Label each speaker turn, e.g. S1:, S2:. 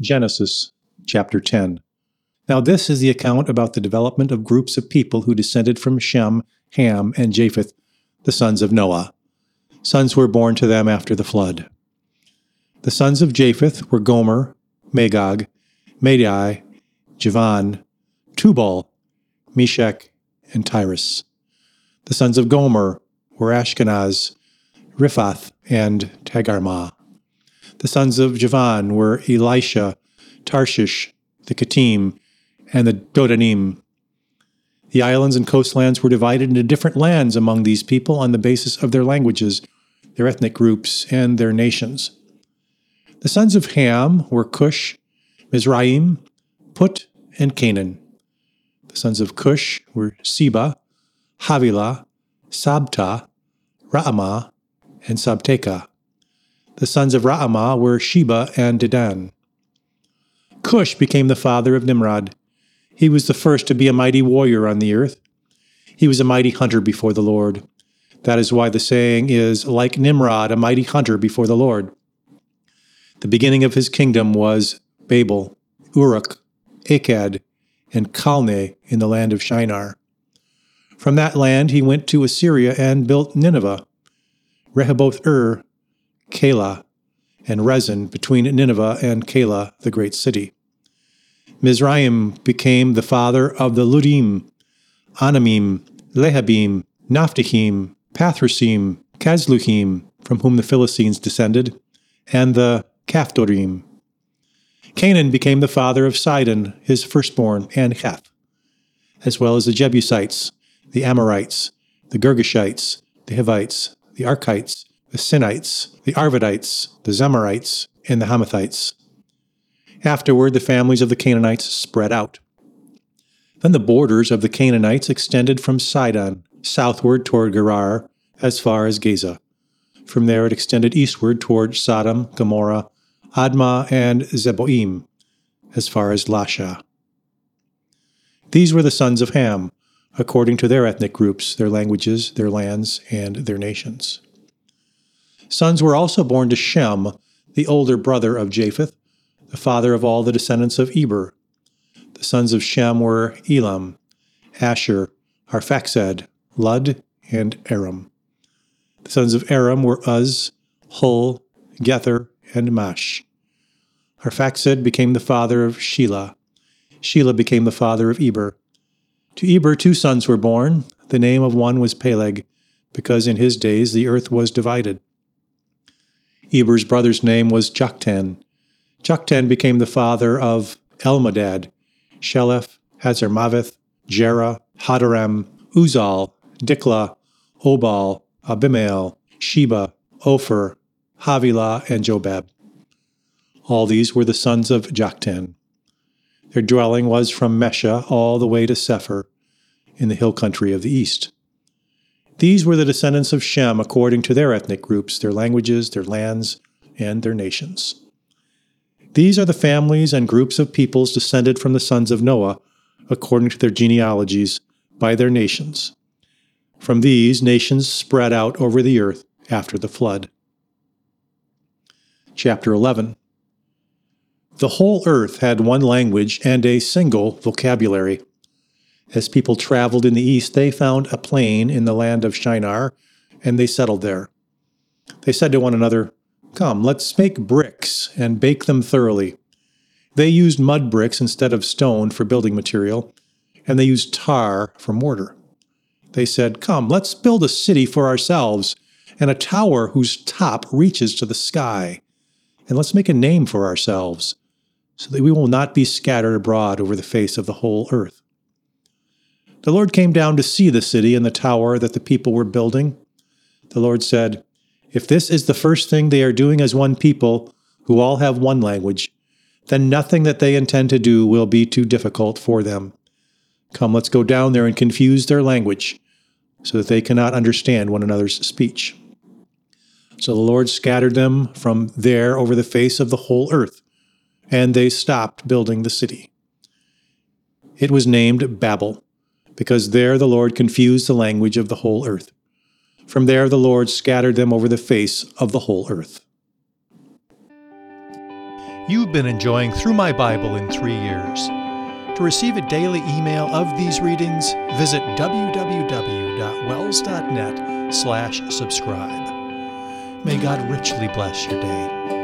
S1: Genesis chapter 10. Now, this is the account about the development of groups of people who descended from Shem, Ham, and Japheth, the sons of Noah. Sons were born to them after the flood. The sons of Japheth were Gomer, Magog, Madai, Javan, Tubal, Meshech, and Tiras. The sons of Gomer were Ashkenaz, Riphath, and Togarmah. The sons of Javan were Elisha, Tarshish, the Kittim, and the Dodanim. The islands and coastlands were divided into different lands among these people on the basis of their languages, their ethnic groups, and their nations. The sons of Ham were Cush, Mizraim, Put, and Canaan. The sons of Cush were Seba, Havilah, Sabta, Raamah, and Sabteka. The sons of Raamah were Sheba and Dedan. Cush became the father of Nimrod. He was the first to be a mighty warrior on the earth. He was a mighty hunter before the Lord. That is why the saying is, like Nimrod, a mighty hunter before the Lord. The beginning of his kingdom was Babel, Uruk, Akkad, and Calneh in the land of Shinar. From that land he went to Assyria and built Nineveh, Rehoboth Ir, Calah, and Resen between Nineveh and Calah, the great city. Mizraim became the father of the Ludim, Anamim, Lehabim, Naphtuhim, Pathrusim, Casluhim, from whom the Philistines descended, and the Caphtorim. Canaan became the father of Sidon, his firstborn, and Heth, as well as the Jebusites, the Amorites, the Girgashites, the Hivites, the Arkites, the Sinites, the Arvadites, the Zemarites, and the Hamathites. Afterward, the families of the Canaanites spread out. Then the borders of the Canaanites extended from Sidon southward toward Gerar as far as Gaza. From there, it extended eastward toward Sodom, Gomorrah, Admah, and Zeboim, as far as Lasha. These were the sons of Ham, according to their ethnic groups, their languages, their lands, and their nations. Sons were also born to Shem, the older brother of Japheth, the father of all the descendants of Eber. The sons of Shem were Elam, Asshur, Arphaxad, Lud, and Aram. The sons of Aram were Uz, Hul, Gether, and Mash. Arphaxad became the father of Shelah. Shelah became the father of Eber. To Eber two sons were born. The name of one was Peleg, because in his days the earth was divided. Eber's brother's name was Joktan. Joktan became the father of Elmadad, Sheleph, Hazarmaveth, Jerah, Hadoram, Uzal, Dikla, Obal, Abimael, Sheba, Ophir, Havilah, and Jobab. All these were the sons of Joktan. Their dwelling was from Mesha all the way to Sephar, in the hill country of the east. These were the descendants of Shem according to their ethnic groups, their languages, their lands, and their nations. These are the families and groups of peoples descended from the sons of Noah, according to their genealogies, by their nations. From these, nations spread out over the earth after the flood. Chapter 11 The whole earth had one language and a single vocabulary. As people traveled in the east, they found a plain in the land of Shinar, and they settled there. They said to one another, Come, let's make bricks and bake them thoroughly. They used mud bricks instead of stone for building material, and they used tar for mortar. They said, Come, let's build a city for ourselves, and a tower whose top reaches to the sky. And let's make a name for ourselves, so that we will not be scattered abroad over the face of the whole earth. The Lord came down to see the city and the tower that the people were building. The Lord said, If this is the first thing they are doing as one people, who all have one language, then nothing that they intend to do will be too difficult for them. Come, let's go down there and confuse their language, so that they cannot understand one another's speech. So the Lord scattered them from there over the face of the whole earth, and they stopped building the city. It was named Babel because there the Lord confused the language of the whole earth. From there the Lord scattered them over the face of the whole earth. You've been enjoying Through My Bible in Three Years. To receive a daily email of these readings, visit www.wels.net slash subscribe. May God richly bless your day.